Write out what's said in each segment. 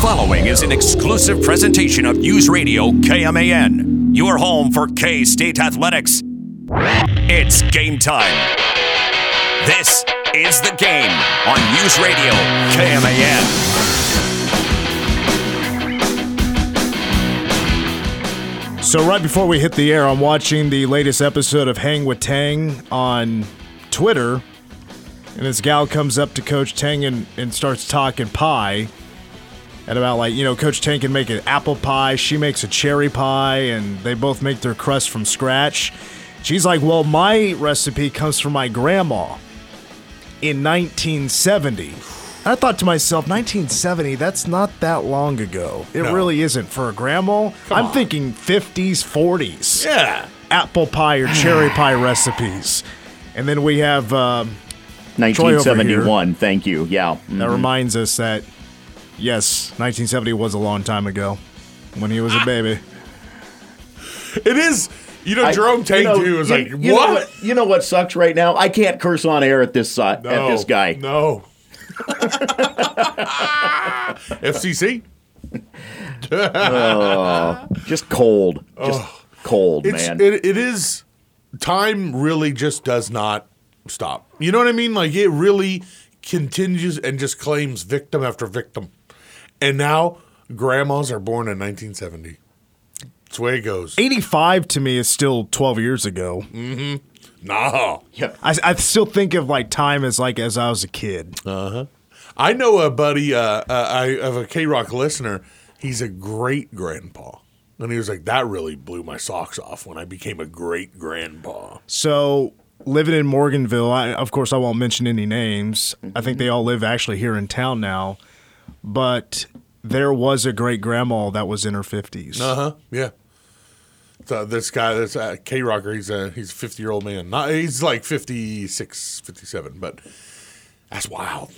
Following is an exclusive presentation of News Radio KMAN, your home for K State Athletics. It's game time. This is the game on News Radio KMAN. So right before we hit the air, I'm watching the latest episode of Hang with Tang on Twitter, and this gal comes up to Coach Tang and, and starts talking pie. And about like, you know, Coach Tang can make an apple pie, she makes a cherry pie, and they both make their crust from scratch. She's like, Well, my recipe comes from my grandma in 1970. I thought to myself, 1970, that's not that long ago. It No. really isn't. For a grandma, I'm thinking 50s, 40s Yeah. apple pie or cherry pie recipes. And then we have um, 1971. Thank you. Yeah. that Mhm. reminds us that yes, 1970 was a long time ago when he Ah. was a baby. It is. You know, I- Jerome Tang you know, too is you- like, you what? Know what? You know what sucks right now? I can't curse on air at this si- at this guy. No. FCC. Just cold. Just cold, It's man. it, it is. Time really just does not stop. You know what I mean? Like it really continues and just claims victim after victim. And now grandmas are born in 1970. That's the way it goes. 85 to me is still 12 years ago. Nah. yeah. I, I still think of like time as like as I was a kid. I know a buddy, uh, uh, I have a K Rock listener. He's a great grandpa. And he was like, that really blew my socks off when I became a great grandpa. So living in Morganville, I, of course I won't mention any names. I think they all live actually here in town now, but there was a great grandma that was in her 50s. Uh huh. Yeah. So this guy, this uh, K Rocker, he's a he's a fifty year old man. Not he's like 56, 57, but that's wild.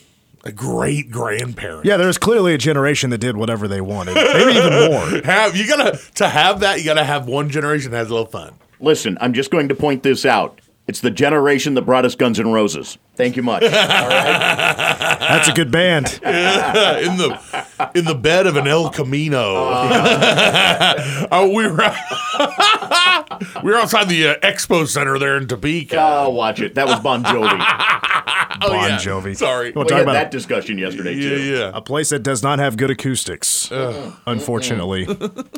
A great grandparent. Yeah, there's clearly a generation that did whatever they wanted, maybe even more. Have you gotta to have that? You gotta have one generation that has a little fun. Listen, I'm just going to point this out. It's the generation that brought us Guns N' Roses. Thank you much. All right. That's a good band. in the in the bed of an El Camino. oh, we were we were outside the uh, Expo Center there in Topeka. Oh, watch it. That was Bon Jovi. oh, Bon yeah. Jovi. Sorry. We'll we talk had about that discussion yesterday Yeah, too. yeah. a place that does not have good acoustics. Unfortunately,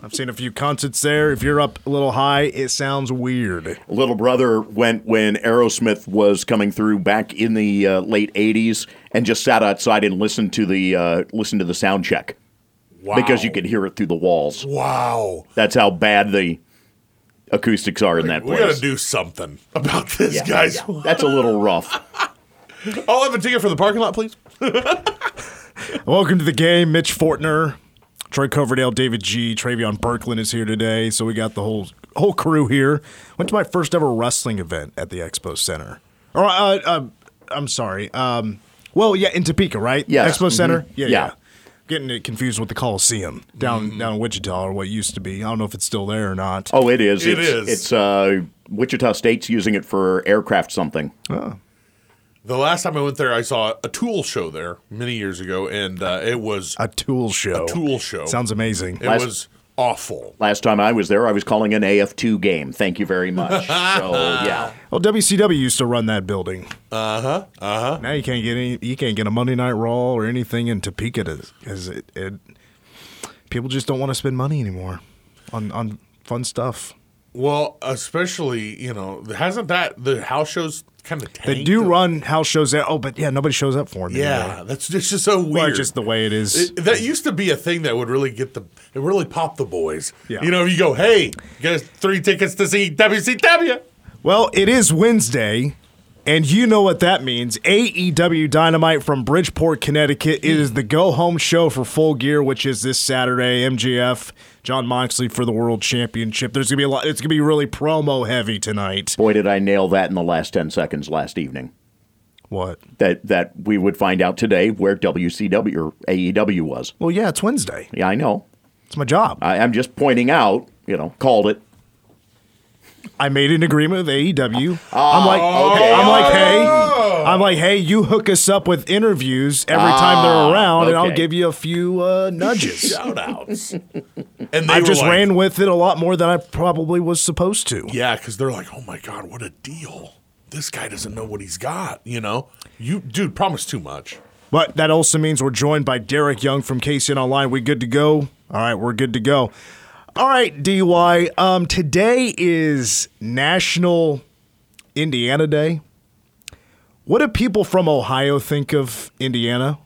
I've seen a few concerts there. If you're up a little high, it sounds weird. Little brother went when Aerosmith was coming through back in the uh, late '80s, and just sat outside and listened to the uh, listened to the sound check Wow. because you could hear it through the walls. Wow. That's how bad the acoustics are in that place. We place. got to do something about this, Yeah, guys. yeah. That's a little rough. I'll have a ticket for the parking lot, please. Welcome to the game, Mitch Fortner, Troy Coverdale, David G, Travion Berkland is here today. So we got the whole whole crew here. Went to my first ever wrestling event at the Expo Center. Or uh, uh, I'm sorry. Um, well, yeah, in Topeka, right? Yes. Expo Center. Mhm. Yeah, Yeah. yeah. Getting it confused with the Coliseum down down in Wichita, or what used to be. I don't know if it's still there or not. Oh, it is. It it's, is. It's uh, Wichita State's using it for aircraft something. The last time I went there, I saw a tool show there many years ago, and uh, it was A tool show. a tool show. Sounds amazing. It Last- was awful. Last time I was there, I was calling an AF2 game. Thank you very much. so yeah, Well, WCW used to run that building. Uh huh. Uh huh. Now you can't get any. You can't get a Monday Night Raw or anything in Topeka because it, it. People just don't want to spend money anymore on on fun stuff. Well, especially you know, hasn't that the house shows kind of They do run house shows there. Oh, but yeah, nobody shows up for them. Yeah, anymore. that's just, just so weird. Well, just the way it is. It- that used to be a thing that would really get the it really pop the boys. Yeah. You know, you go, hey, get us three tickets to see WCW. Well, it is Wednesday, and you know what that means. AEW Dynamite from Bridgeport, Connecticut. It is the go home show for Full Gear, which is this Saturday. MJF, Jon Moxley for the World Championship. There's gonna be a lot. It's gonna be really promo heavy tonight. boy, did I nail that in the last ten seconds last evening. What? That that we would find out today where WCW or AEW was. Well, yeah, it's Wednesday. Yeah, I know. It's my job. I, I'm just pointing out. You know, called it. I made an agreement with AEW. I'm like, okay. I'm like, hey, I'm like, hey, you hook us up with interviews every time they're around, and I'll give you a few uh, nudges. Shout outs. And they I just like, ran with it a lot more than I probably was supposed to. Yeah, because they're like, oh my God, what a deal. This guy doesn't know what he's got, you know? You, dude, promise too much. But that also means we're joined by Derek Young from KCN Online. We good to go? All right, we're good to go. All right, DY. Um, today is National Indiana Day. What do people from Ohio think of Indiana?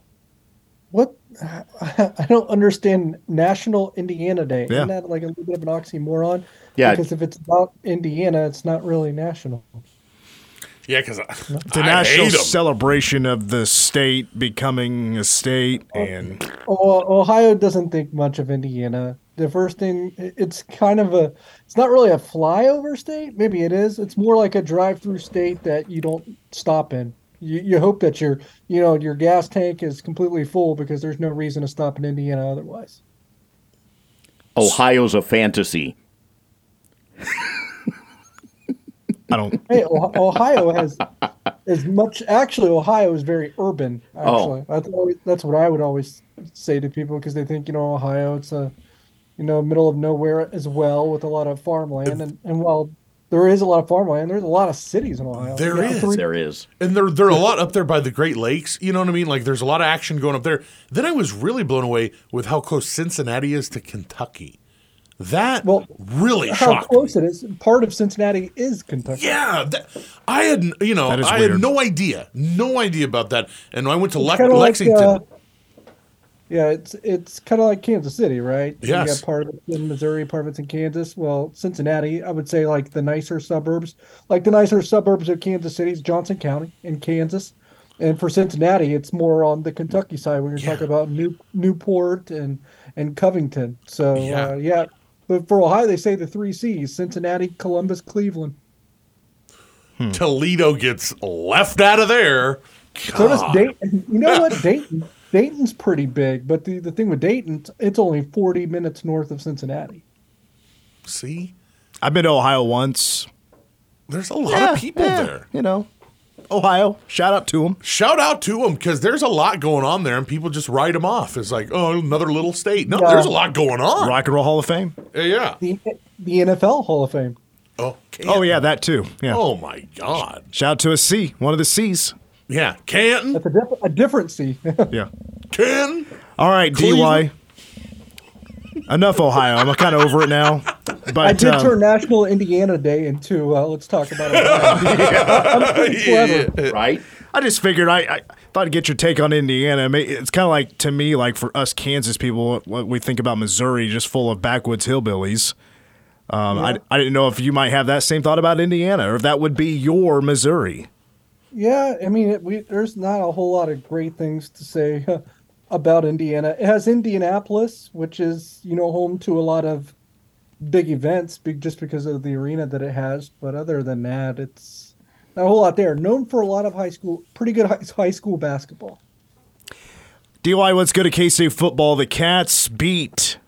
What? I don't understand National Indiana Day. Yeah. Isn't that like a little bit of an oxymoron? Yeah. Because if it's about Indiana, it's not really national. Yeah, because the a national celebration of the state becoming a state, and Oh, Ohio doesn't think much of Indiana. The first thing, it's kind of a, it's not really a flyover state. Maybe it is. It's more like a drive-through state that you don't stop in. You, you hope that your, you know, your gas tank is completely full because there's no reason to stop in Indiana otherwise. Ohio's a fantasy. I don't. Hey, Oh- Ohio has as much. Actually, Ohio is very urban. Oh. Actually, that's always, that's what I would always say to people because they think you know Ohio, it's a you know middle of nowhere as well with a lot of farmland, and and while there is a lot of farmland, there's a lot of cities in Ohio. There You got is. three- There is. And they're they're a lot up there by the Great Lakes. You know what I mean? Like there's a lot of action going up there. Then I was really blown away with how close Cincinnati is to Kentucky. That Well, really shocked How close me. it is. Part of Cincinnati is Kentucky. Yeah, that, I had you know I weird. had no idea, no idea about that. And I went to Le- kinda like, Lexington. uh, Yeah, it's it's kind of like Kansas City, right? You got part of it's in Missouri, part of it's in Kansas. Well, Cincinnati, I would say like the nicer suburbs, like the nicer suburbs of Kansas City is Johnson County in Kansas, and for Cincinnati, it's more on the Kentucky side when you're talking about New Newport and and Covington. So Yeah. uh, yeah, but for Ohio, they say the three C's: Cincinnati, Columbus, Cleveland. Toledo gets left out of there. So does God. Dayton. You know what? Dayton. Dayton's pretty big, but the, the thing with Dayton, it's only 40 minutes north of Cincinnati. See, I've been to Ohio once. there's a lot of people there. You know, Ohio. Shout out to them. Shout out to them because there's a lot going on there, and people just write them off. It's like, oh, another little state. No, Yeah. there's a lot going on. Rock and Roll Hall of Fame. Yeah, Yeah. The, the NFL Hall of Fame. Oh, Oh yeah, that too. Yeah. Oh my God. Shout out to a C, one of the C's. Yeah, Canton, That's a, diff- a different C. Yeah. Ken. All right, Cleveland. DY. Enough Ohio. I'm kind of over it now. But I did um, turn National Indiana Day into, uh, let's talk about it. I'm pretty. Right? I just figured I, I thought I'd get your take on Indiana. It's kind of like to me, like for us Kansas people, what, what we think about Missouri, just full of backwoods hillbillies. Um, I, I didn't know if you might have that same thought about Indiana, or if that would be your Missouri. Yeah, I mean, it, we, there's not a whole lot of great things to say uh, about Indiana. It has Indianapolis, which is, you know, home to a lot of big events be- just because of the arena that it has. But other than that, it's not a whole lot there. Known for a lot of high school, pretty good high, high school basketball. DY, let's go to K State football. The Cats beat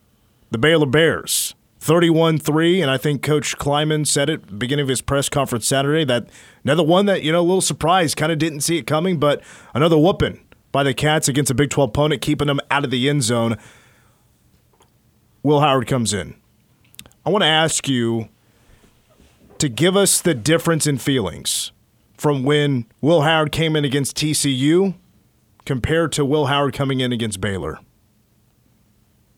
the Baylor Bears 31 3. And I think Coach Klieman said it beginning of his press conference Saturday that another one that, you know, a little surprised, kind of didn't see it coming, but another whooping by the Cats against a Big 12 opponent, keeping them out of the end zone. Will Howard comes in. I want to ask you to give us the difference in feelings from when Will Howard came in against TCU compared to Will Howard coming in against Baylor?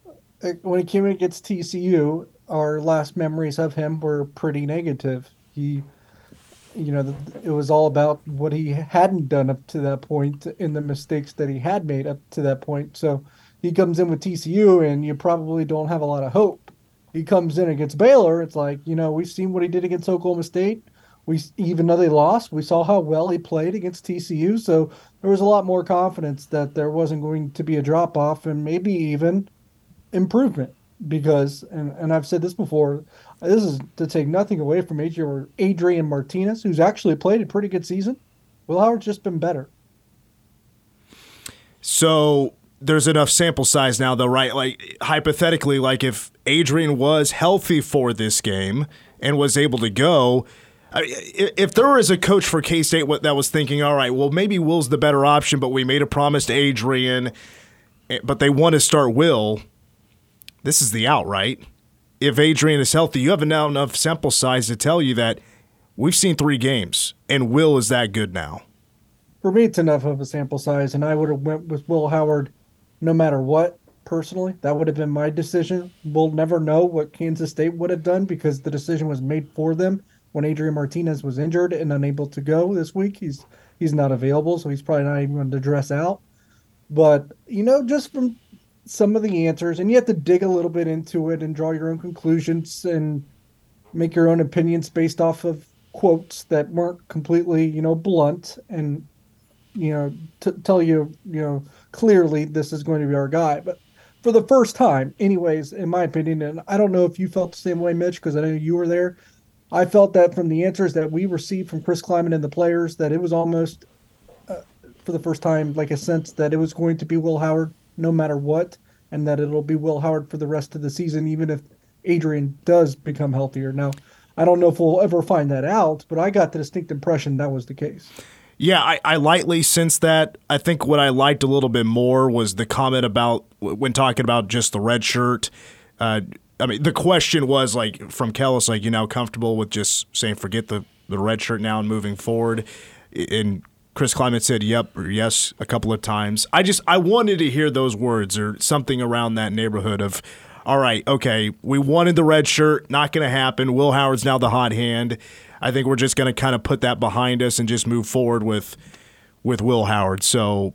Uh, When he came in against TCU, our last memories of him were pretty negative. He, you know, it was all about what he hadn't done up to that point and the mistakes that he had made up to that point. So he comes in with TCU, and you probably don't have a lot of hope. He comes in against Baylor. It's like you know we've seen what he did against Oklahoma State. We even though they lost, we saw how well he played against TCU. So there was a lot more confidence that there wasn't going to be a drop off, and maybe even improvement because and, and I've said this before this is to take nothing away from Adrian, Martinez who's actually played a pretty good season Will Howard's just been better So there's enough sample size now, though, right? Like hypothetically, like if Adrian was healthy for this game and was able to go. If there was a coach for K State that was thinking, all right, well, maybe Will's the better option, but we made a promise to Adrian, eh, but they want to start Will, this is the out, right? If Adrian is healthy, you have now enough sample size to tell you that we've seen three games, and Will is that good now. For me, it's enough of a sample size, and I would have went with Will Howard no matter what. Personally, that would have been my decision. We'll never know what Kansas State would have done because the decision was made for them when Adrian Martinez was injured and unable to go this week. He's he's not available, so he's probably not even going to dress out. But you know, just from some of the answers, and you have to dig a little bit into it and draw your own conclusions and make your own opinions based off of quotes that weren't completely, you know, blunt and you know t- tell you, you know, clearly this is going to be our guy. But for the first time, anyways, in my opinion, and I don't know if you felt the same way, Mitch, because I know you were there. I felt that from the answers that we received from Chris Klieman and the players, that it was almost uh, for the first time like a sense that it was going to be Will Howard no matter what, and that it'll be Will Howard for the rest of the season, even if Adrian does become healthier. Now, I don't know if we'll ever find that out, but I got the distinct impression that was the case. Yeah, I, I lightly sense that. I think what I liked a little bit more was the comment about when talking about just the red shirt. Uh, I mean, the question was like from Kellis, like you now comfortable with just saying forget the the red shirt now and moving forward. And Chris Klieman said yep or yes a couple of times. I just I wanted to hear those words or something around that neighborhood of all right, okay, we wanted the red shirt, not going to happen. Will Howard's now the hot hand. I think we're just going to kind of put that behind us and just move forward with with Will Howard. So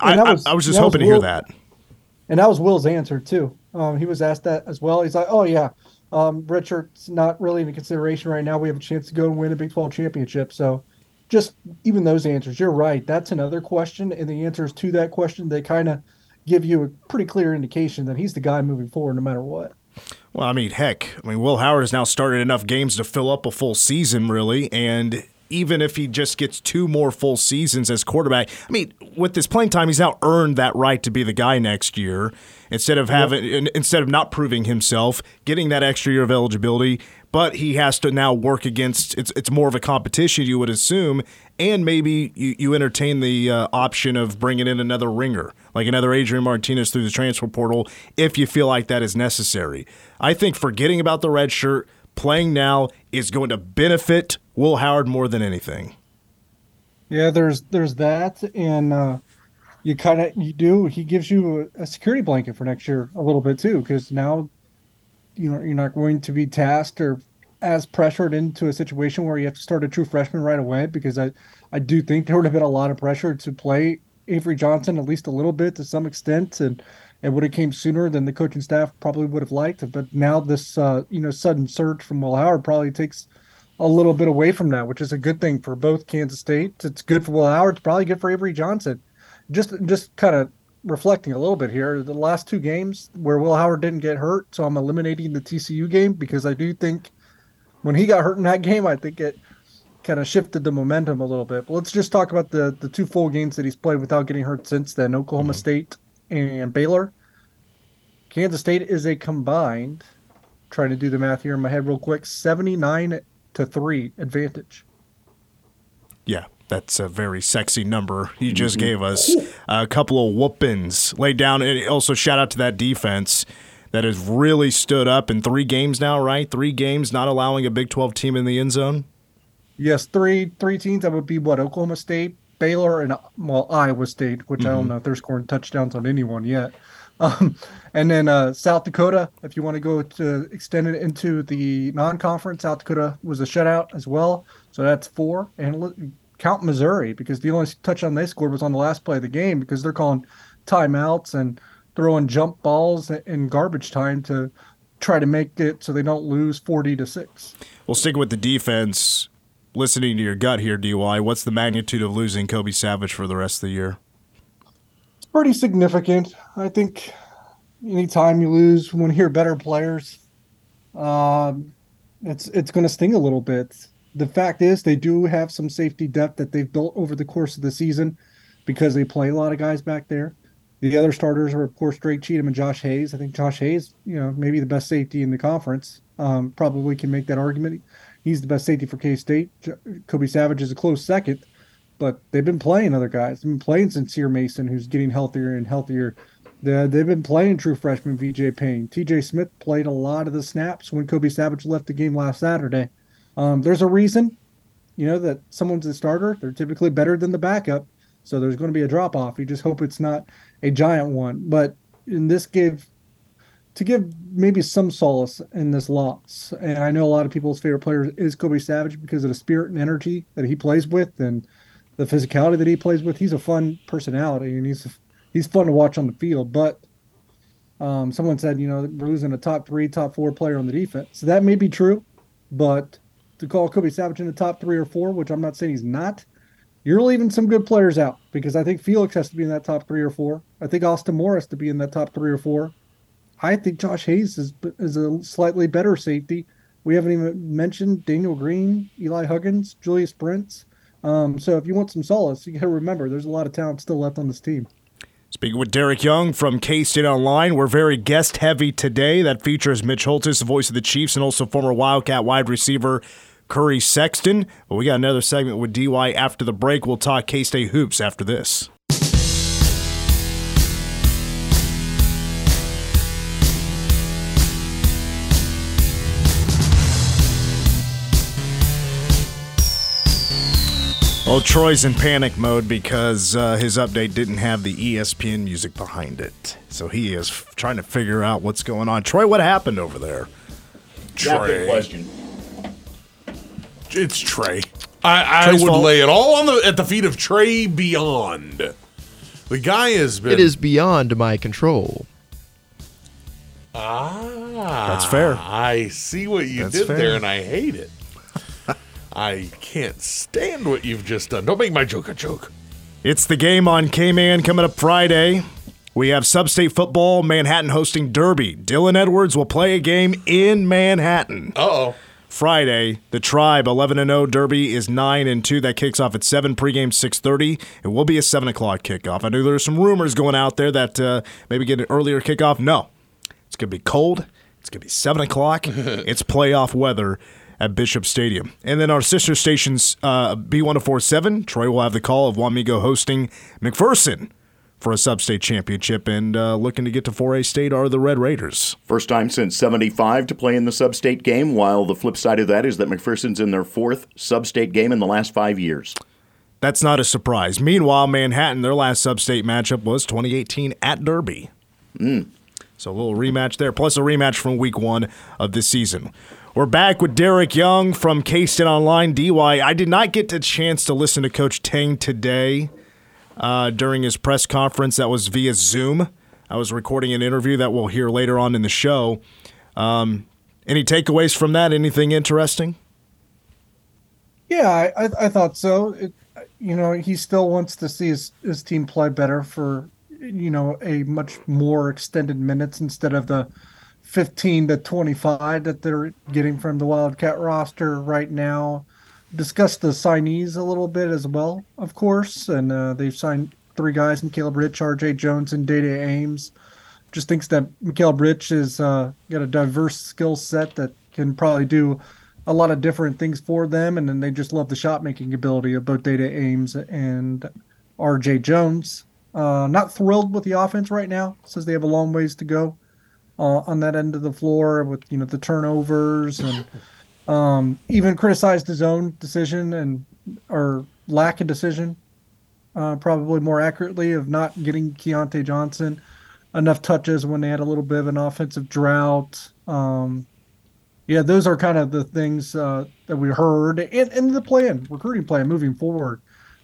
I was, I, I, was, just hoping was to hear that. And that was Will's answer too. Um, he was asked that as well. He's like, "Oh yeah, um, Redshirt's not really in consideration right now. We have a chance to go and win a Big 12 championship." So, just even those answers, you're right. That's another question, and the answers to that question they kind of give you a pretty clear indication that he's the guy moving forward, no matter what. Well, I mean, heck, I mean, Will Howard has now started enough games to fill up a full season, really, and even if he just gets two more full seasons as quarterback, I mean, with this playing time, he's now earned that right to be the guy next year instead of having instead of not proving himself, getting that extra year of eligibility. But he has to now work against it's it's more of a competition, you would assume, and maybe you, you entertain the uh, option of bringing in another ringer, like another Adrian Martinez through the transfer portal, if you feel like that is necessary. I think forgetting about the red shirt, playing now is going to benefit Will Howard more than anything. Yeah, there's there's that, and uh, you kind of you do. He gives you a, a, security blanket for next year a little bit too, because now you know you're not going to be tasked or as pressured into a situation where you have to start a true freshman right away. Because I I do think there would have been a lot of pressure to play Avery Johnson at least a little bit to some extent, and it would have came sooner than the coaching staff probably would have liked. But now this uh, you know sudden surge from Will Howard probably takes a little bit away from that, which is a good thing for both Kansas State. It's good for Will Howard. It's probably good for Avery Johnson just just kind of reflecting a little bit here, the last two games where Will Howard didn't get hurt, so I'm eliminating the TCU game because I do think when he got hurt in that game, I think it kind of shifted the momentum a little bit. But let's just talk about the the two full games that he's played without getting hurt since then: Oklahoma mm-hmm. State and Baylor. Kansas State is a combined. Trying to do the math here in my head real quick: seventy-nine to three advantage. Yeah, that's a very sexy number you just mm-hmm. gave us. A couple of whoopings laid down. And also, shout out to that defense that has really stood up in three games now, right? Three games not allowing a Big 12 team in the end zone. Yes, three three teams. That would be what Oklahoma State, Baylor, and well Iowa State, which mm-hmm. I don't mm-hmm. know if they're scoring touchdowns on anyone yet. Um, and then uh, South Dakota, if you want to go to extend it into the non-conference, South Dakota was a shutout as well. So that's four. And count Missouri because the only touchdown they scored was on the last play of the game because they're calling timeouts and throwing jump balls in garbage time to try to make it so they don't lose 40 to 6. Well, sticking with the defense, listening to your gut here, DY, what's the magnitude of losing Kobe Savage for the rest of the year? It's pretty significant. I think anytime you lose one of your better players, um, it's it's going to sting a little bit the fact is they do have some safety depth that they've built over the course of the season because they play a lot of guys back there. The other starters are, of course, Drake Cheatum and Josh Hayes. I think Josh Hayes, you know, maybe the best safety in the conference. Um, probably can make that argument. He's the best safety for K State. Kobe Savage is a close second, but they've been playing other guys. They've been playing Sincere Mason, who's getting healthier and healthier. They've been playing true freshman VJ Payne. TJ Smith played a lot of the snaps when Kobe Savage left the game last Saturday. Um, there's a reason, you know, that someone's a starter. They're typically better than the backup. So there's going to be a drop off. You just hope it's not a giant one. But in this give, to give maybe some solace in this loss, and I know a lot of people's favorite player is Kobe Savage because of the spirit and energy that he plays with and the physicality that he plays with. He's a fun personality and he's he's fun to watch on the field. But um, someone said, you know, we're losing a top three, top four player on the defense. So that may be true, but to call Kobe Savage in the top three or four, which I'm not saying he's not, you're leaving some good players out because I think Felix has to be in that top three or four. I think Austin Morris to be in that top three or four. I think Josh Hayes is is a slightly better safety. We haven't even mentioned Daniel Green, Eli Huggins, Julius Brents. Um, so if you want some solace, you got to remember there's a lot of talent still left on this team. Speaking with Derek Young from K State Online, we're very guest heavy today. That features Mitch Holthus, the voice of the Chiefs, and also former Wildcat wide receiver Curry Sexton. But we got another segment with DY after the break. We'll talk K State hoops after this. Well, Troy's in panic mode because uh, his update didn't have the ESPN music behind it. So he is f- trying to figure out what's going on. Troy, what happened over there? Trey. question. It's Trey. I, I would fault. lay it all on the at the feet of Trey Beyond. The guy has been. It is beyond my control. Ah, That's fair. I see what you That's did fair. there, and I hate it. I can't stand what you've just done. Don't make my joke a joke. It's the game on K Man coming up Friday. We have Substate football, Manhattan hosting Derby. Dylan Edwards will play a game in Manhattan. Uh oh. Friday, the Tribe 11 and 0 Derby is 9 and 2. That kicks off at 7 pregame 6:30. It will be a 7 o'clock kickoff. I know there's some rumors going out there that uh, maybe get an earlier kickoff. No, it's gonna be cold. It's gonna be 7 o'clock. it's playoff weather at Bishop Stadium. And then our sister stations, uh, B1047, Troy will have the call of Wamego hosting McPherson for a sub-state championship and uh, looking to get to 4A state are the Red Raiders. First time since 75 to play in the sub-state game, while the flip side of that is that McPherson's in their fourth sub-state game in the last five years. That's not a surprise. Meanwhile, Manhattan, their last sub-state matchup was 2018 at Derby. So a little rematch there, plus a rematch from week one of this season. We're back with Derek Young from K-State Online. DY, I did not get the chance to listen to Coach Tang today uh, during his press conference. That was via Zoom. I was recording an interview that we'll hear later on in the show. Um, any takeaways from that? Anything interesting? Yeah, I, I, thought so. It, you know, he still wants to see his, his team play better for, you know, a much more extended minutes instead of the 15 to 25 that they're getting from the Wildcat roster right now. Discussed the signees a little bit as well, of course, and uh, they've signed three guys: Caleb Rich, R.J. Jones, and Dai Dai Ames. Just thinks that Caleb Rich has uh, got a diverse skill set that can probably do a lot of different things for them, and then they just love the shot making ability of both Dai Dai Ames and R.J. Jones. Uh, not thrilled with the offense right now. Says they have a long ways to go uh, on that end of the floor with you know the turnovers and um, even criticized his own decision and or lack of decision, uh, probably more accurately, of not getting Keyontae Johnson enough touches when they had a little bit of an offensive drought. Um, yeah, those are kind of the things uh, that we heard and, and the plan, recruiting plan moving forward.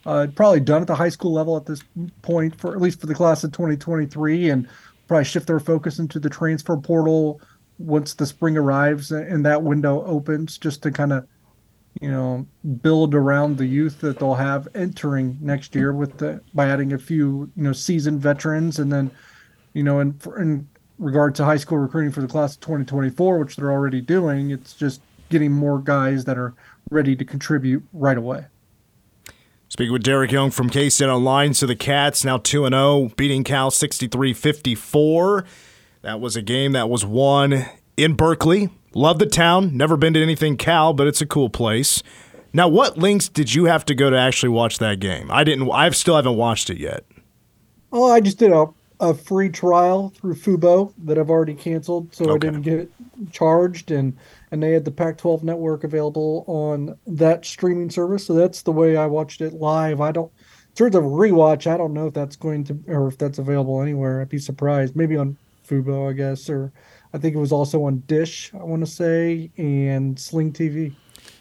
Uh, probably done at the high school level at this point for at least for the class of 2023 and probably shift their focus into the transfer portal once the spring arrives and that window opens just to kind of you know build around the youth that they'll have entering next year with the by adding a few you know seasoned veterans and then you know in in regard to high school recruiting for the class of 2024 which they're already doing it's just getting more guys that are ready to contribute right away Speaking with Derek Young from K State Online. So the Cats now 2 0, beating Cal 63 54. That was a game that was won in Berkeley. Love the town. Never been to anything Cal, but it's a cool place. Now, what links did you have to go to actually watch that game? I didn't. I still haven't watched it yet. Oh, I just did a, a free trial through Fubo that I've already canceled, so I didn't get charged, and and they had the Pac-12 network available on that streaming service. So that's the way I watched it live. I don't. In terms of rewatch, I don't know if that's going to or if that's available anywhere. I'd be surprised. Maybe on Fubo, I guess, or I think it was also on Dish. I want to say and Sling TV.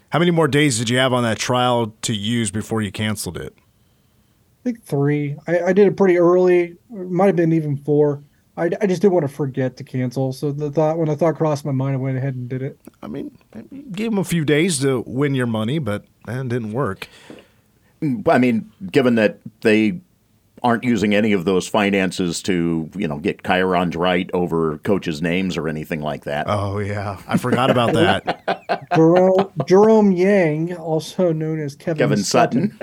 How many more days did you have on that trial to use before you canceled it? I think three. I, I did it pretty early. It might have been even four. I, I just didn't want to forget to cancel. So the thought when the thought crossed my mind, I went ahead and did it. I mean, gave them a few days to win your money, but that didn't work. I mean, given that they aren't using any of those finances to, you know, get chyrons right over coaches' names or anything like that. Oh yeah, I forgot about that. Jerome, Jerome Tang, also known as Kevin, Kevin Sutton.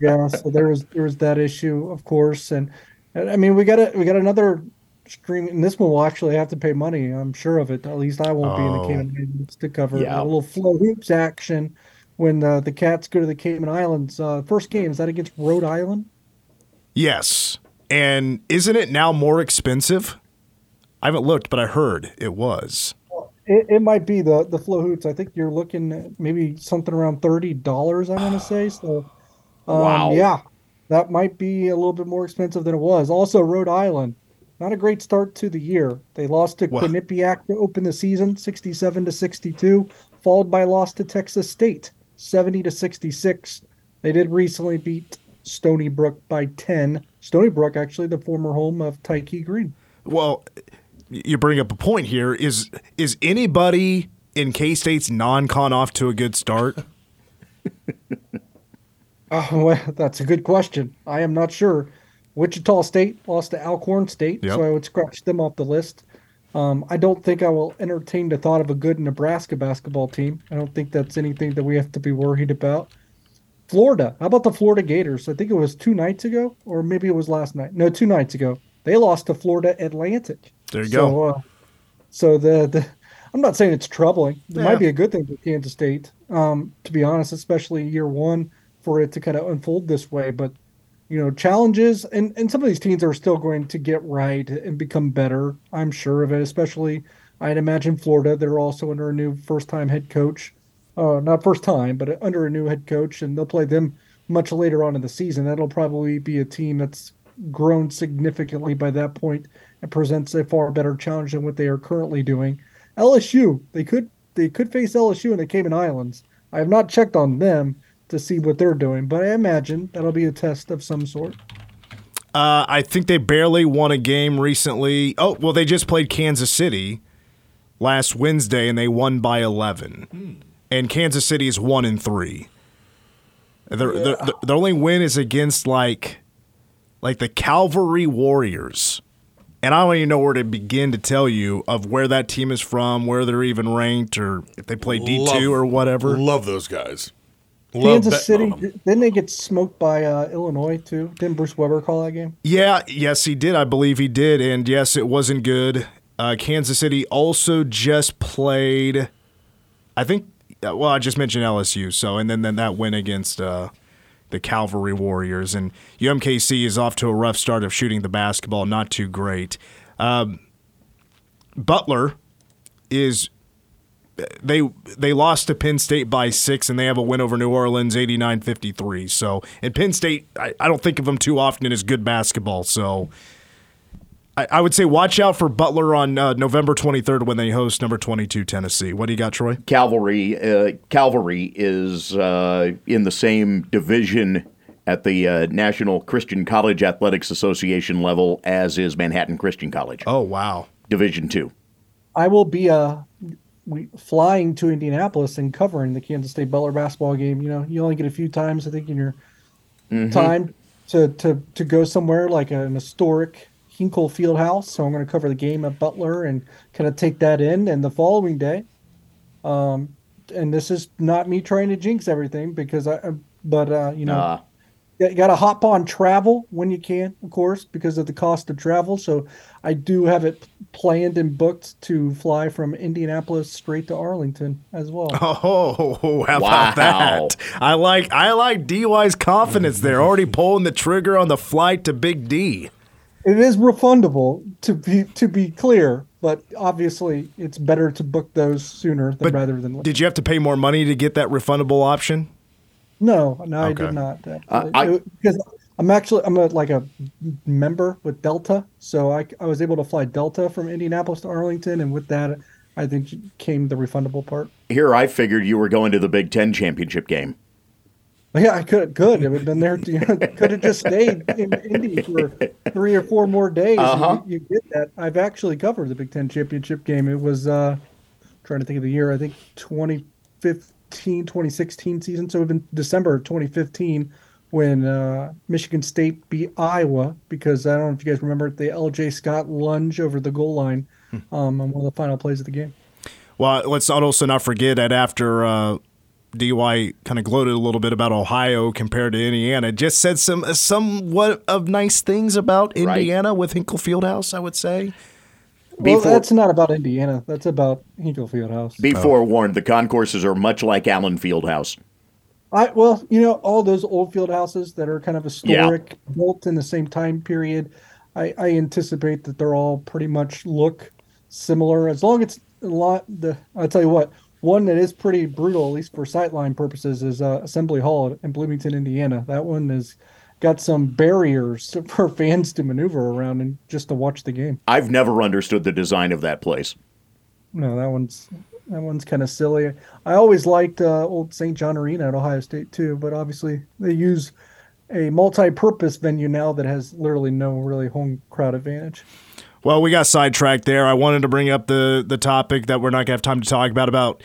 yeah, so there was there was that issue, of course, and, and I mean we got a we got another stream, and this one will actually have to pay money. I'm sure of it. At least I won't be in the Oh. Cayman Islands to cover Yeah. a little FloHoops action when uh, the Cats go to the Cayman Islands. Uh, first game is that against Rhode Island? Yes, and isn't it now more expensive? I haven't looked, but I heard it was. It, it might be the the FloHoops. I think you're looking at maybe something around thirty dollars. I want to say so. Um, Wow. Yeah, that might be a little bit more expensive than it was. Also, Rhode Island, not a great start to the year. They lost to Well- Quinnipiac to open the season, sixty-seven to sixty-two, followed by loss to Texas State, seventy to sixty-six. They did recently beat Stony Brook by ten. Stony Brook, actually, the former home of Tykei Greene. Well, you bring up a point here. Is is anybody in K State's non-con off to a good start? Oh, well, that's a good question. I am not sure. Wichita State lost to Alcorn State, Yep. so I would scratch them off the list. Um, I don't think I will entertain the thought of a good Nebraska basketball team. I don't think that's anything that we have to be worried about. Florida. How about the Florida Gators? I think it was two nights ago, or maybe it was last night. No, two nights ago. They lost to Florida Atlantic. There you so, go. Uh, so the, the I'm not saying it's troubling. It Yeah. might be a good thing for Kansas State, um, to be honest, especially year one for it to kind of unfold this way. But you know, challenges and and some of these teams are still going to get right and become better. I'm sure of it. Especially, I'd imagine Florida. They're also under a new first-time head coach. Uh, not first time, but under a new head coach, and they'll play them much later on in the season. That'll probably be a team that's grown significantly by that point and presents a far better challenge than what they are currently doing. LSU, they could they could face LSU in the Cayman Islands. I have not checked on them to see what they're doing, but I imagine that'll be a test of some sort. Uh, I think they barely won a game recently. Oh, well, they just played Kansas City last Wednesday and they won by 11. And Kansas City is 1 and 3. Their, their, their, their only win is against like like the Calvary Warriors. And I don't even know where to begin to tell you of where that team is from, where they're even ranked, or if they play D2 or whatever. Love those guys. Love Kansas City, on 'em. didn't they get smoked by uh, Illinois too? Didn't Bruce Weber call that game? Yeah, yes, he did. I believe he did. And yes, it wasn't good. Uh, Kansas City also just played, I think, well, I just mentioned LSU. So, and then, then that win against uh, the Calvary Warriors. And UMKC is off to a rough start of shooting the basketball, not too great. Um, Butler is. They they lost to Penn State by six, and they have a win over New Orleans, 89-53. So, and Penn State, I, I don't think of them too often as good basketball. So, I, I would say watch out for Butler on uh, November 23rd when they host number 22 Tennessee. What do you got, Troy? Cavalry, uh, Calvary is uh, in the same division at the uh, National Christian College Athletics Association level as is Manhattan Christian College, Oh, wow. Division Two. I will be uh, flying to Indianapolis and covering the Kansas State Butler basketball game. You know, you only get a few times, I think, in your time to, to, to go somewhere like an historic Hinkle Field House. So I'm going to cover the game at Butler and kind of take that in. And the following day, um, and this is not me trying to jinx everything because I, but uh, you know, Uh, you got to hop on travel when you can, of course, because of the cost of travel. So I do have it planned and booked to fly from Indianapolis straight to Arlington as well. Oh, how Wow. about that? I like I like DY's confidence there. Already pulling the trigger on the flight to Big D. It is refundable to be to be clear, but obviously it's better to book those sooner than But rather than later. Did you have to pay more money to get that refundable option? No, no, I did not. Uh, I- It- because I'm actually I'm a, like a member with Delta, so I, I was able to fly Delta from Indianapolis to Arlington, and with that, I think came the refundable part. here, I figured you were going to the Big Ten championship game. Yeah, I could could have been there. You know, could have just stayed in Indy for three or four more days. Uh-huh. You, you get that. I've actually covered the Big Ten championship game. It was uh, trying to think of the year. I think 2015, 2016 season. So it was in December of 2015 when uh, Michigan State beat Iowa because I don't know if you guys remember the L.J. Scott lunge over the goal line um, on one of the final plays of the game. Well, let's also not forget that after uh, DY kind of gloated a little bit about Ohio compared to Indiana, just said some somewhat of nice things about Right. Indiana with Hinkle Fieldhouse, I would say. Well, that's not about Indiana. That's about Hinkle Fieldhouse. Be forewarned, oh. the concourses are much like Allen Fieldhouse. I well, you know, all those old field houses that are kind of historic, built in the same time period. I, I anticipate that they're all pretty much look similar. As long as it's a lot. The I'll tell you what, one that is pretty brutal, at least for sightline purposes, is uh, Assembly Hall in Bloomington, Indiana. That one has got some barriers for fans to maneuver around and just to watch the game. I've never understood the design of that place. No, that one's that one's kind of silly. I always liked uh, old St. John Arena at Ohio State too, but obviously they use a multi-purpose venue now that has literally no really home crowd advantage. Well, we got sidetracked there. I wanted to bring up the the topic that we're not gonna have time to talk about about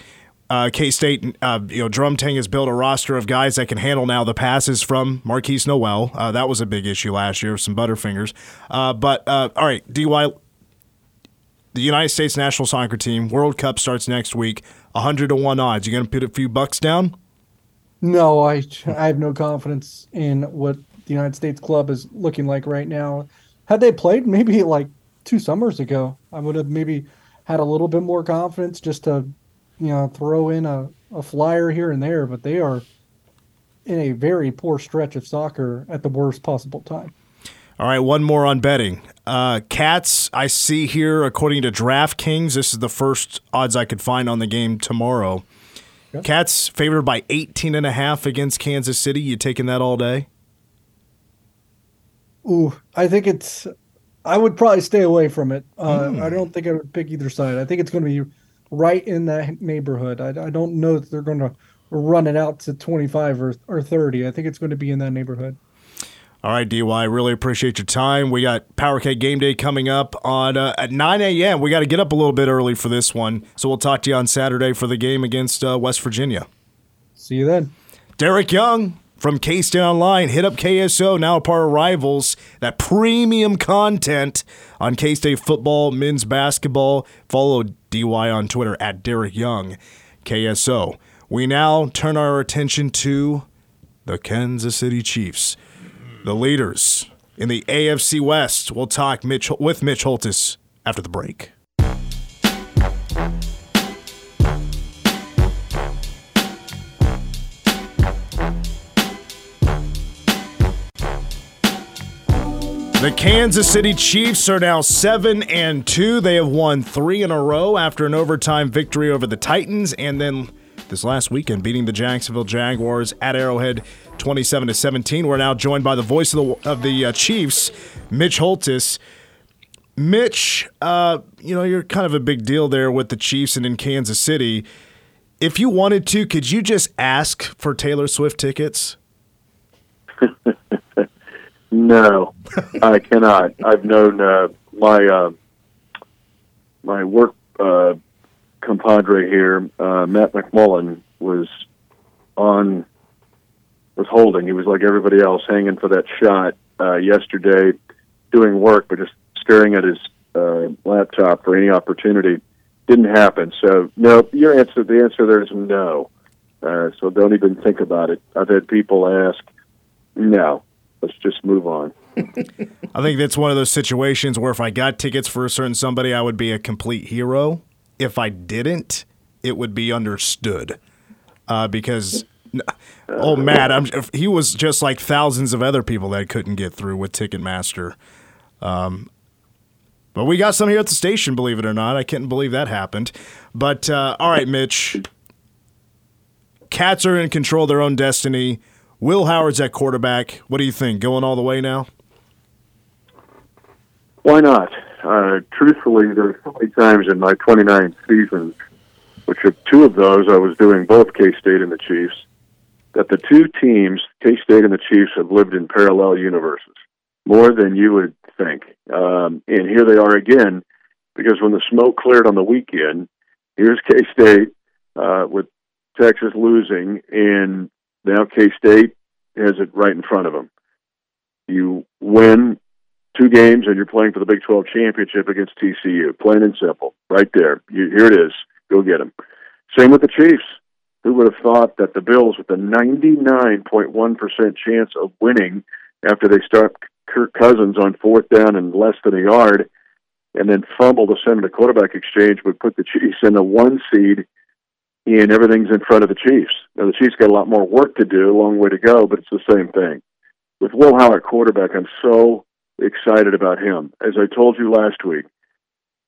uh, K State. Uh, you know, Jerome Tang has built a roster of guys that can handle now the passes from Markquis Nowell. Uh, that was a big issue last year, some butterfingers. Uh, but uh, all right, DY. The United States national soccer team World Cup starts next week. hundred to one odds. You gonna put a few bucks down? No, I I have no confidence in what the United States club is looking like right now. Had they played maybe like two summers ago, I would have maybe had a little bit more confidence just to, you know, throw in a, a flyer here and there. But they are in a very poor stretch of soccer at the worst possible time. All right, one more on betting. Uh, Cats, I see here, according to DraftKings, this is the first odds I could find on the game tomorrow. Cats favored by 18 and a half against Kansas City. You taking that all day? Ooh, I think it's. I would probably stay away from it. Uh, I don't think I would pick either side. I think it's going to be right in that neighborhood. I, I don't know that they're going to run it out to 25 or, or 30. I think it's going to be in that neighborhood. All right, DY, really appreciate your time. We got Powercat Game Day coming up on uh, at 9 a.m. We got to get up a little bit early for this one, so we'll talk to you on Saturday for the game against uh, West Virginia. See you then. Derek Young from K State Online. Hit up KSO, now part of Rivals. That premium content on K State football, men's basketball. Follow DY on Twitter at Derek Young, KSO. We now turn our attention to the Kansas City Chiefs, the leaders in the AFC West. We'll talk Mitch, with Mitch Holthus after the break. The Kansas City Chiefs are now 7 and 2. They have won 3 in a row after an overtime victory over the Titans and then this last weekend beating the Jacksonville Jaguars at Arrowhead 27 to 17. We're now joined by the voice of the of the uh, Chiefs, Mitch Holthus. Mitch, uh, you know, you're kind of a big deal there with the Chiefs and in Kansas City. If you wanted to, could you just ask for Taylor Swift tickets? No, I cannot. I've known uh, my uh, my work uh, compadre here, uh, Matt McMullen, was on was holding. He was like everybody else, hanging for that shot uh, yesterday, doing work, but just staring at his uh, laptop for any opportunity. Didn't happen. So no, your answer. The answer there is no. So don't even think about it. I've had people ask, no, let's just move on. I think that's one of those situations where if I got tickets for a certain somebody, I would be a complete hero. If I didn't, it would be understood. Uh, because, oh, Matt, I'm, he was just like thousands of other people that couldn't get through with Ticketmaster. Um, but we got some here at the station, believe it or not. I couldn't believe that happened. But, uh, all right, Mitch. Cats are in control of their own destiny. Will Howard's at quarterback. What do you think? Going all the way now? Why not? Uh, truthfully, there's so many times in my 29 seasons, which of two of those I was doing both K State and the Chiefs, that the two teams, K State and the Chiefs, have lived in parallel universes more than you would think. Um, and here they are again, because when the smoke cleared on the weekend, here's K State uh, with Texas losing, and now K State has it right in front of them. You win two games and you're playing for the Big 12 championship against TCU. Plain and simple. Right there. You, here it is. Go get them. Same with the Chiefs. Who would have thought that the Bills, with a 99.1% chance of winning after they start Kirk Cousins on fourth down and less than a yard, and then fumble the center to quarterback exchange, would put the Chiefs in the one seed, and everything's in front of the Chiefs. Now, the Chiefs got a lot more work to do, a long way to go, but it's the same thing. With Will Howard quarterback, I'm so excited about him. As I told you last week,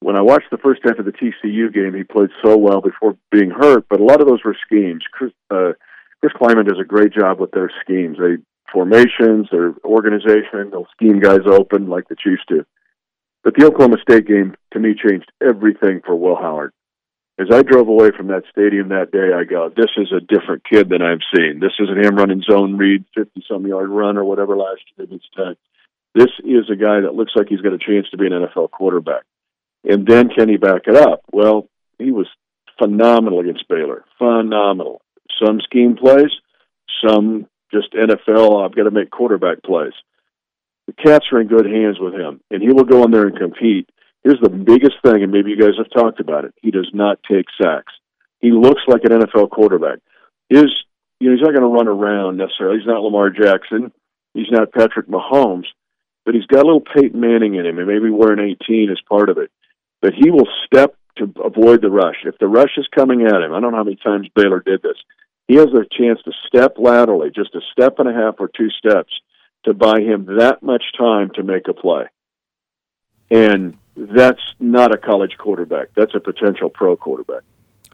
when I watched the first half of the TCU game, he played so well before being hurt, but a lot of those were schemes. Chris, uh, Chris Klieman does a great job with their schemes. They formations, their organization, they'll scheme guys open like the Chiefs do. But the Oklahoma State game, to me, changed everything for Will Howard. As I drove away from that stadium that day, I go, this is a different kid than I've seen. This isn't him running zone read, 50 some yard run or whatever last year against Tech. This is a guy that looks like he's got a chance to be an NFL quarterback. And then can he back it up? Well, he was phenomenal against Baylor. Phenomenal. Some scheme plays, some just NFL, I've got to make quarterback plays. The Cats are in good hands with him, and he will go in there and compete. Here's the biggest thing, and maybe you guys have talked about it. He does not take sacks. He looks like an NFL quarterback. His, you know, he's not going to run around necessarily. He's not Lamar Jackson. He's not Patrick Mahomes, but he's got a little Peyton Manning in him, and maybe wearing 18 is part of it. But he will step to avoid the rush. If the rush is coming at him, I don't know how many times Baylor did this. He has a chance to step laterally, just a step and a half or two steps, to buy him that much time to make a play. And that's not a college quarterback. That's a potential pro quarterback.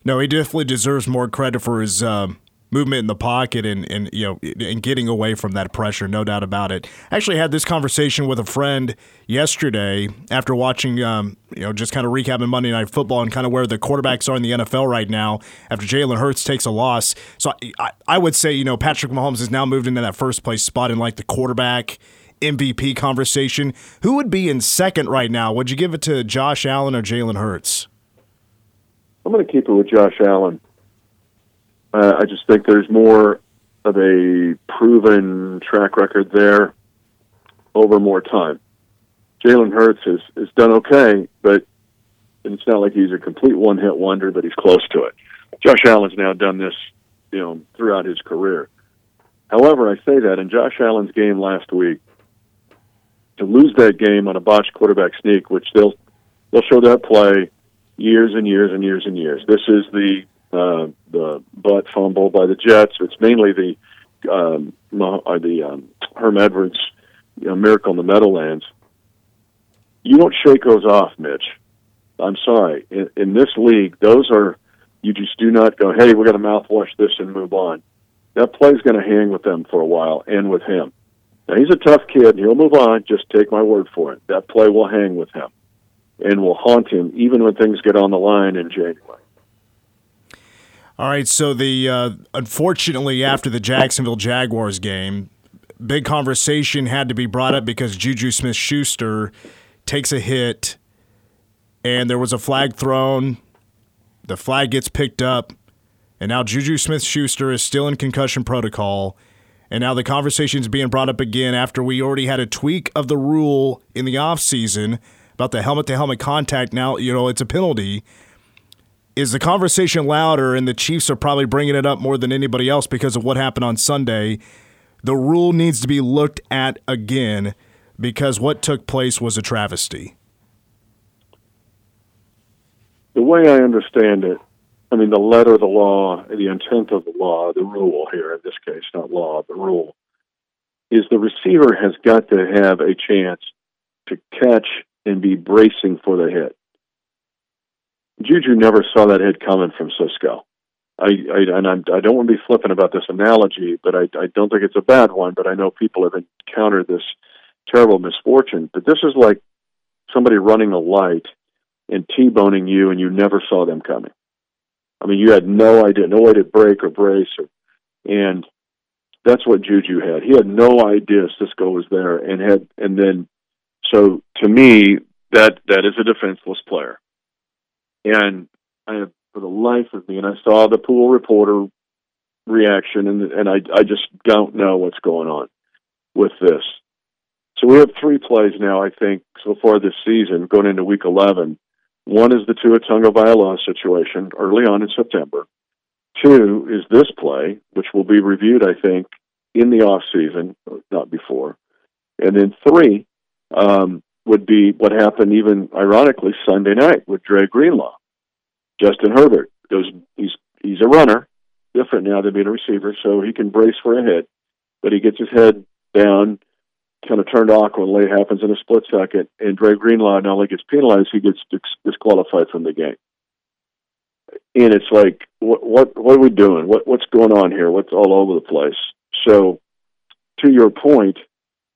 No, he definitely deserves more credit for his um, movement in the pocket and, and you know and getting away from that pressure, no doubt about it. Actually had this conversation with a friend yesterday after watching um, you know just kind of recapping Monday Night Football and kind of where the quarterbacks are in the NFL right now after Jalen Hurts takes a loss. So I, I would say you know Patrick Mahomes has now moved into that first place spot in like the quarterback. MVP conversation. Who would be in second right now? Would you give it to Josh Allen or Jalen Hurts? I'm going to keep it with Josh Allen. Uh, I just think there's more of a proven track record there over more time. Jalen Hurts has, has done okay, but it's not like he's a complete one hit wonder, but he's close to it. Josh Allen's now done this, you know, throughout his career. However, I say that in Josh Allen's game last week, to lose that game on a botched quarterback sneak, which they'll they'll show that play years and years and years and years. This is the uh, the butt fumble by the Jets. It's mainly the um, uh, the um, Herm Edwards you know, miracle in the Meadowlands. You don't shake those off, Mitch. I'm sorry. In, in this league, those are you just do not go. Hey, we're going to mouthwash this and move on. That play's going to hang with them for a while, and with him. Now he's a tough kid. He'll move on. Just take my word for it. That play will hang with him, and will haunt him even when things get on the line in January. All right. So the uh, unfortunately after the Jacksonville Jaguars game, big conversation had to be brought up because Juju Smith Schuster takes a hit, and there was a flag thrown. The flag gets picked up, and now Juju Smith Schuster is still in concussion protocol. And now the conversation is being brought up again after we already had a tweak of the rule in the offseason about the helmet to helmet contact. Now, you know, it's a penalty. is the conversation louder, and the Chiefs are probably bringing it up more than anybody else because of what happened on Sunday. The rule needs to be looked at again because what took place was a travesty. The way I understand it, I mean, the letter of the law, the intent of the law, the rule here, in this case, not law, but rule, is the receiver has got to have a chance to catch and be bracing for the hit. Juju never saw that hit coming from Cisco. I, I and I'm, I don't want to be flippant about this analogy, but I, I don't think it's a bad one. But I know people have encountered this terrible misfortune. But this is like somebody running a light and t-boning you, and you never saw them coming. I mean, you had no idea, no way to break or brace, or, and that's what Juju had. He had no idea Cisco was there, and had, and then, so to me, that that is a defenseless player. And I for the life of me, and I saw the pool reporter reaction, and and I I just don't know what's going on with this. So we have three plays now, I think, so far this season, going into week 11. One is the Tua Tagovailoa situation early on in September. Two is this play, which will be reviewed, I think, in the off season, not before. And then three um, would be what happened, even ironically, Sunday night with Dre Greenlaw. Justin Herbert goes. He's he's a runner, different now than being a receiver, so he can brace for a hit, but he gets his head down, kind of turned awkwardly. Happens in a split second, and Dre Greenlaw not only gets penalized, he gets disqualified from the game. And it's like, what what what are we doing? What what's going on here? What's all over the place? So, to your point,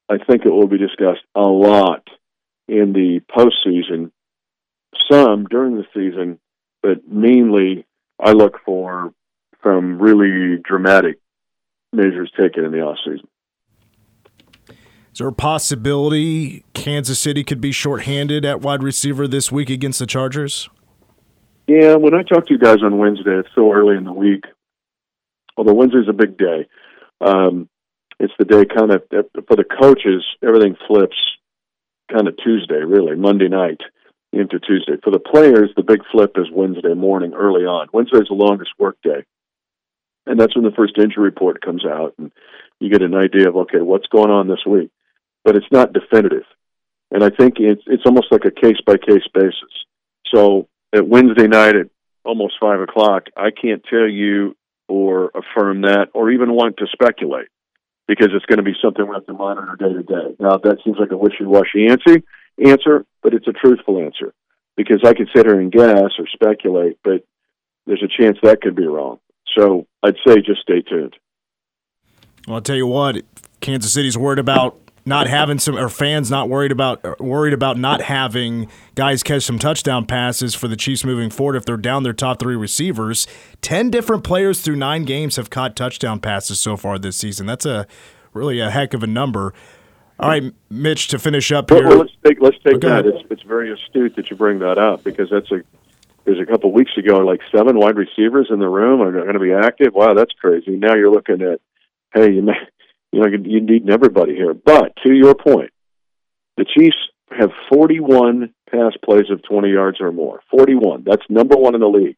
I think it will be discussed a lot in the postseason, some during the season, but mainly I look for some really dramatic measures taken in the off season. Is there a possibility Kansas City could be shorthanded at wide receiver this week against the Chargers? Yeah, when I talked to you guys on Wednesday, it's so early in the week. Although Wednesday's a big day, um, it's the day kind of for the coaches. Everything flips kind of Tuesday, really Monday night into Tuesday. For the players, the big flip is Wednesday morning, early on. Wednesday's the longest work day, and that's when the first injury report comes out, and you get an idea of okay, what's going on this week. But it's not definitive, and I think it's it's almost like a case by case basis. So at Wednesday night at almost five o'clock, I can't tell you or affirm that, or even want to speculate because it's going to be something we have to monitor day to day. Now, that seems like a wishy-washy answer, answer, but it's a truthful answer because I could sit here and guess or speculate, but there's a chance that could be wrong. So I'd say just stay tuned. Well, I'll tell you what, Kansas City's worried about not having some or fans not worried about worried about not having guys catch some touchdown passes for the Chiefs moving forward if they're down their top three receivers. Ten different players through nine games have caught touchdown passes so far this season. That's a really a heck of a number. All right, Mitch, to finish up here. Well, let's take let's take that. It's it's very astute that you bring that up because that's a there's a couple weeks ago like seven wide receivers in the room are going to be active. Wow, that's crazy. Now you're looking at hey, you may you know, you need everybody here. But to your point, the Chiefs have 41 pass plays of 20 yards or more. 41. That's number one in the league.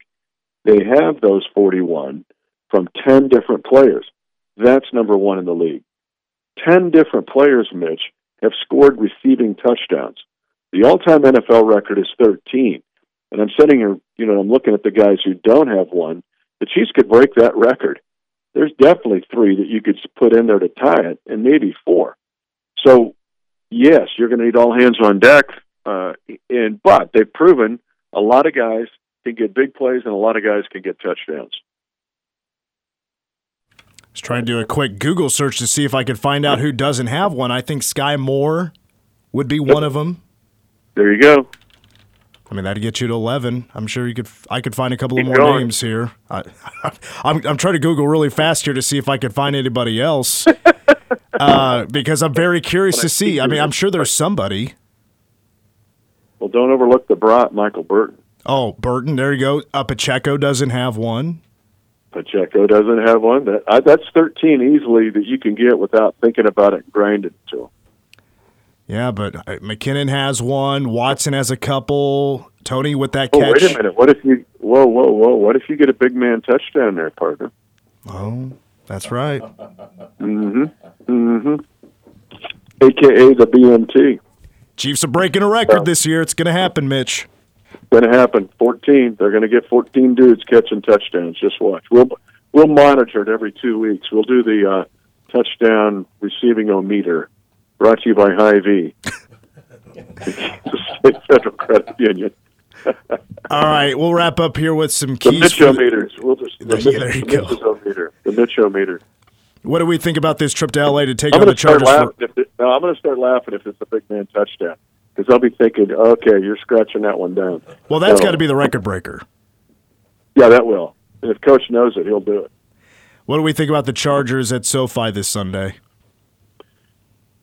They have those 41 from 10 different players. That's number one in the league. 10 different players, Mitch, have scored receiving touchdowns. The all time NFL record is 13. And I'm sitting here, you know, I'm looking at the guys who don't have one. The Chiefs could break that record there's definitely three that you could put in there to tie it, and maybe four. So, yes, you're going to need all hands on deck. Uh, and but they've proven a lot of guys can get big plays, and a lot of guys can get touchdowns. I was trying to do a quick Google search to see if I could find out who doesn't have one. I think Skyy Moore would be one of them. There you go. I mean, that'd get you to eleven. I'm sure you could. I could find a couple Keep of more going. names here. I, am I'm, I'm trying to Google really fast here to see if I could find anybody else, uh, because I'm very curious to see. I mean, I'm sure there's somebody. Well, don't overlook the brat, Michael Burton. Oh, Burton. There you go. Uh, Pacheco doesn't have one. Pacheco doesn't have one. That uh, that's 13 easily that you can get without thinking about it and grinding to. Yeah, but McKinnon has one. Watson has a couple. Toney with that oh, catch. Wait a minute. What if you whoa, whoa, whoa! What if you get a big man touchdown there, partner? Oh, that's right. Mm-hmm. Mm-hmm. AKA the BMT. Chiefs are breaking a record this year. It's going to happen, Mitch. Going to happen. Fourteen. They're going to get fourteen dudes catching touchdowns. Just watch. We'll we'll monitor it every two weeks. We'll do the uh, touchdown receiving o meter. Brought to you by Hy-Vee. State Federal Credit Union. All right, we'll wrap up here with some The keys. for the- Mitchometers. We'll just the, There- Mitch, there you the go. Mitchometer. The Mitchometer. what do we think about this trip to LA to take I'm on the Chargers? If it, no, I'm going to start laughing if it's a big man touchdown because I'll be thinking, okay, you're scratching that one down. Well, that's So, got to be the record breaker. Yeah, that will. And if coach knows it, he'll do it. What do we think about the Chargers at SoFi this Sunday?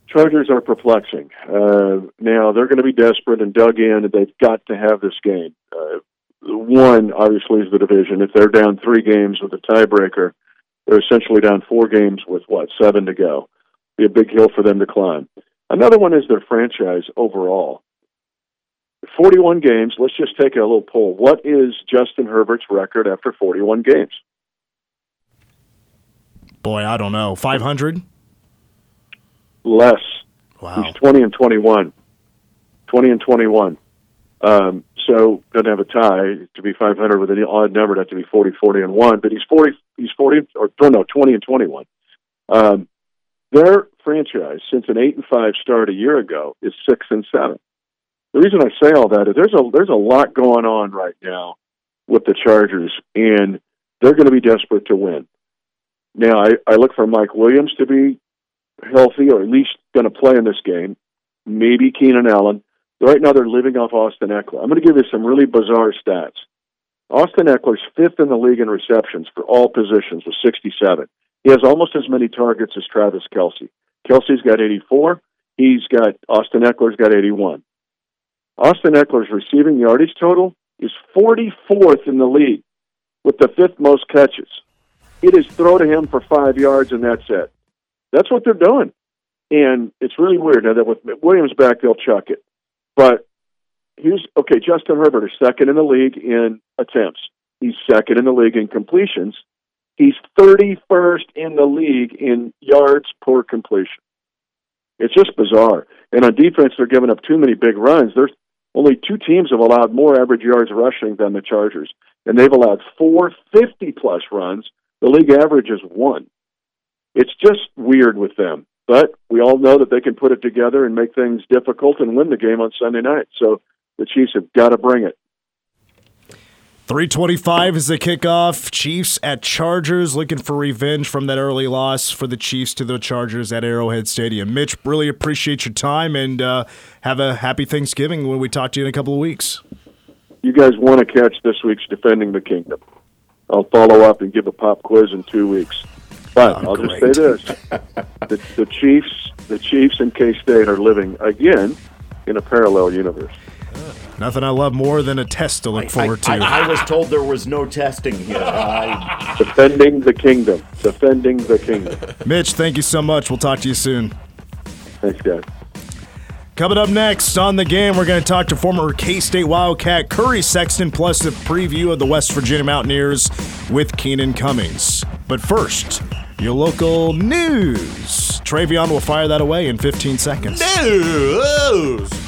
Chargers are perplexing. Uh, now they're going to be desperate and dug in, and they've got to have this game. Uh, one obviously is the division. If they're down three games with a tiebreaker, they're essentially down four games with what seven to go. Be a big hill for them to climb. Another one is their franchise overall. 41 games. Let's just take a little poll. What is Justin Herbert's record after 41 games? Boy, I don't know. 500? Less. Wow. He's 20 and 21. 20 and 21. Um, so doesn't have a tie to be 500 with an odd number. Have to be 40, 40 and one. But he's 40. He's 40 or no, 20 and 21. Um, their franchise since an eight and five start a year ago is six and seven. The reason I say all that is there's a there's a lot going on right now with the Chargers, and they're going to be desperate to win. Now I, I look for Mike Williams to be healthy or at least going to play in this game. Maybe Keenan Allen. Right now, they're living off Austin Ekeler. I'm going to give you some really bizarre stats. Austin Ekeler's fifth in the league in receptions for all positions with 67. He has almost as many targets as Travis Kelce. Kelce's got 84. He's got Austin Ekeler's got 81. Austin Ekeler's receiving yardage total is 44th in the league with the fifth most catches. It is throw to him for five yards and that's it. That's what they're doing. And it's really weird. Now that with Williams back, they'll chuck it. But here's okay, Justin Herbert is second in the league in attempts. He's second in the league in completions. He's 31st in the league in yards per completion. It's just bizarre. And on defense, they're giving up too many big runs. There's only two teams have allowed more average yards rushing than the Chargers, and they've allowed four 50 plus runs. The league average is one. It's just weird with them. But we all know that they can put it together and make things difficult and win the game on Sunday night. So the Chiefs have got to bring it. 325 is the kickoff. Chiefs at Chargers looking for revenge from that early loss for the Chiefs to the Chargers at Arrowhead Stadium. Mitch, really appreciate your time and uh, have a happy Thanksgiving when we talk to you in a couple of weeks. You guys want to catch this week's Defending the Kingdom. I'll follow up and give a pop quiz in two weeks. But Oh, I'll great. just say this: the, the Chiefs, the Chiefs and K State are living again in a parallel universe. Nothing I love more than a test to look forward to. I, I, I was told there was no testing here. I, Defending the kingdom. Defending the kingdom. Mitch, thank you so much. We'll talk to you soon. Thanks, guys. Coming up next on the game, we're going to talk to former K State Wildcat Curry Sexton, plus a preview of the West Virginia Mountaineers with Keenan Cummings. But first, your local news. Travion will fire that away in 15 seconds. News.